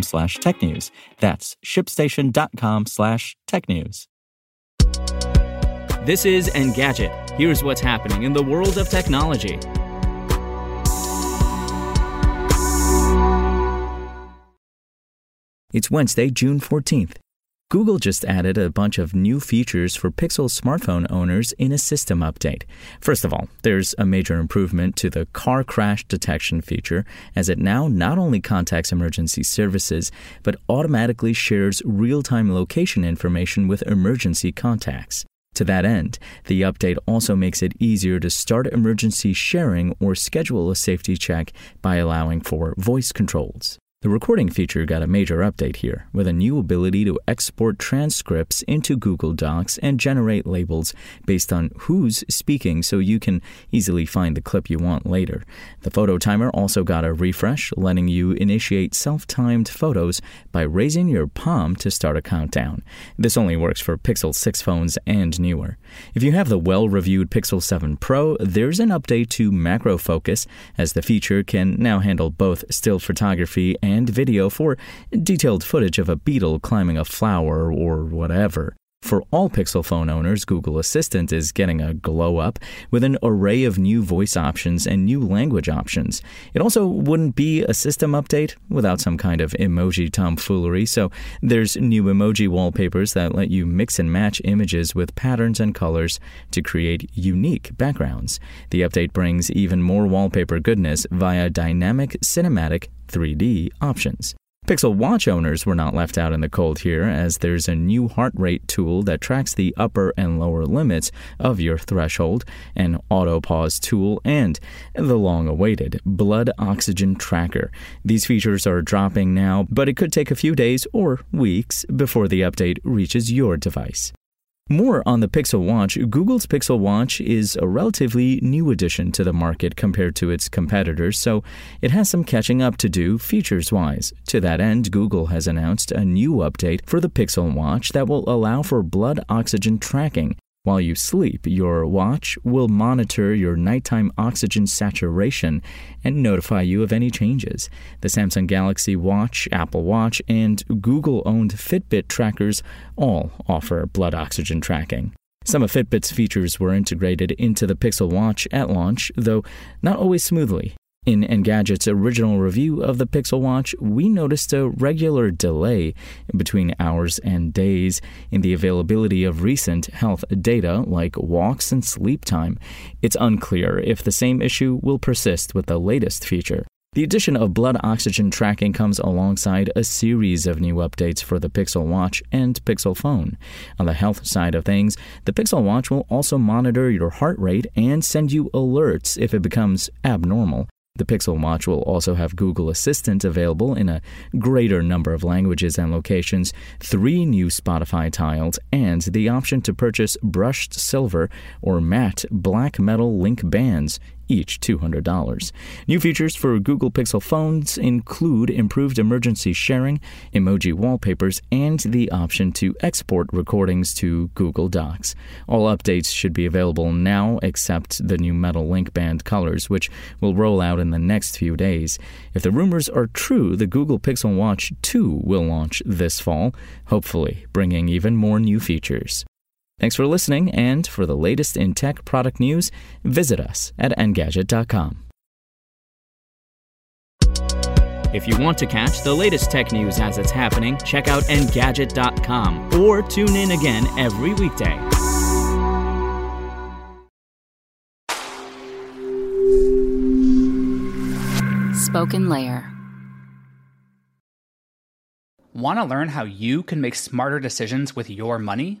slash technews. That's shipstation.com slash technews. This is Engadget. Here's what's happening in the world of technology. It's Wednesday, June 14th. Google just added a bunch of new features for Pixel smartphone owners in a system update. First of all, there's a major improvement to the car crash detection feature, as it now not only contacts emergency services, but automatically shares real time location information with emergency contacts. To that end, the update also makes it easier to start emergency sharing or schedule a safety check by allowing for voice controls. The recording feature got a major update here, with a new ability to export transcripts into Google Docs and generate labels based on who's speaking so you can easily find the clip you want later. The photo timer also got a refresh, letting you initiate self timed photos by raising your palm to start a countdown. This only works for Pixel 6 phones and newer. If you have the well reviewed Pixel 7 Pro, there's an update to macro focus, as the feature can now handle both still photography and and video for detailed footage of a beetle climbing a flower or whatever. For all Pixel phone owners, Google Assistant is getting a glow up with an array of new voice options and new language options. It also wouldn't be a system update without some kind of emoji tomfoolery, so there's new emoji wallpapers that let you mix and match images with patterns and colors to create unique backgrounds. The update brings even more wallpaper goodness via dynamic cinematic 3D options. Pixel Watch owners were not left out in the cold here, as there's a new heart rate tool that tracks the upper and lower limits of your threshold, an auto pause tool, and the long awaited blood oxygen tracker. These features are dropping now, but it could take a few days or weeks before the update reaches your device. More on the Pixel Watch, Google's Pixel Watch is a relatively new addition to the market compared to its competitors, so it has some catching up to do features wise. To that end, Google has announced a new update for the Pixel Watch that will allow for blood oxygen tracking. While you sleep, your watch will monitor your nighttime oxygen saturation and notify you of any changes. The Samsung Galaxy Watch, Apple Watch, and Google owned Fitbit trackers all offer blood oxygen tracking. Some of Fitbit's features were integrated into the Pixel Watch at launch, though not always smoothly. In Engadget's original review of the Pixel Watch, we noticed a regular delay between hours and days in the availability of recent health data like walks and sleep time. It's unclear if the same issue will persist with the latest feature. The addition of blood oxygen tracking comes alongside a series of new updates for the Pixel Watch and Pixel phone. On the health side of things, the Pixel Watch will also monitor your heart rate and send you alerts if it becomes abnormal. The Pixel Watch will also have Google Assistant available in a greater number of languages and locations, three new Spotify tiles, and the option to purchase brushed silver or matte black metal link bands each $200. New features for Google Pixel phones include improved emergency sharing, emoji wallpapers, and the option to export recordings to Google Docs. All updates should be available now except the new metal link band colors, which will roll out in the next few days. If the rumors are true, the Google Pixel Watch 2 will launch this fall, hopefully bringing even more new features. Thanks for listening, and for the latest in tech product news, visit us at Engadget.com. If you want to catch the latest tech news as it's happening, check out Engadget.com or tune in again every weekday. SpokenLayer. Want to learn how you can make smarter decisions with your money?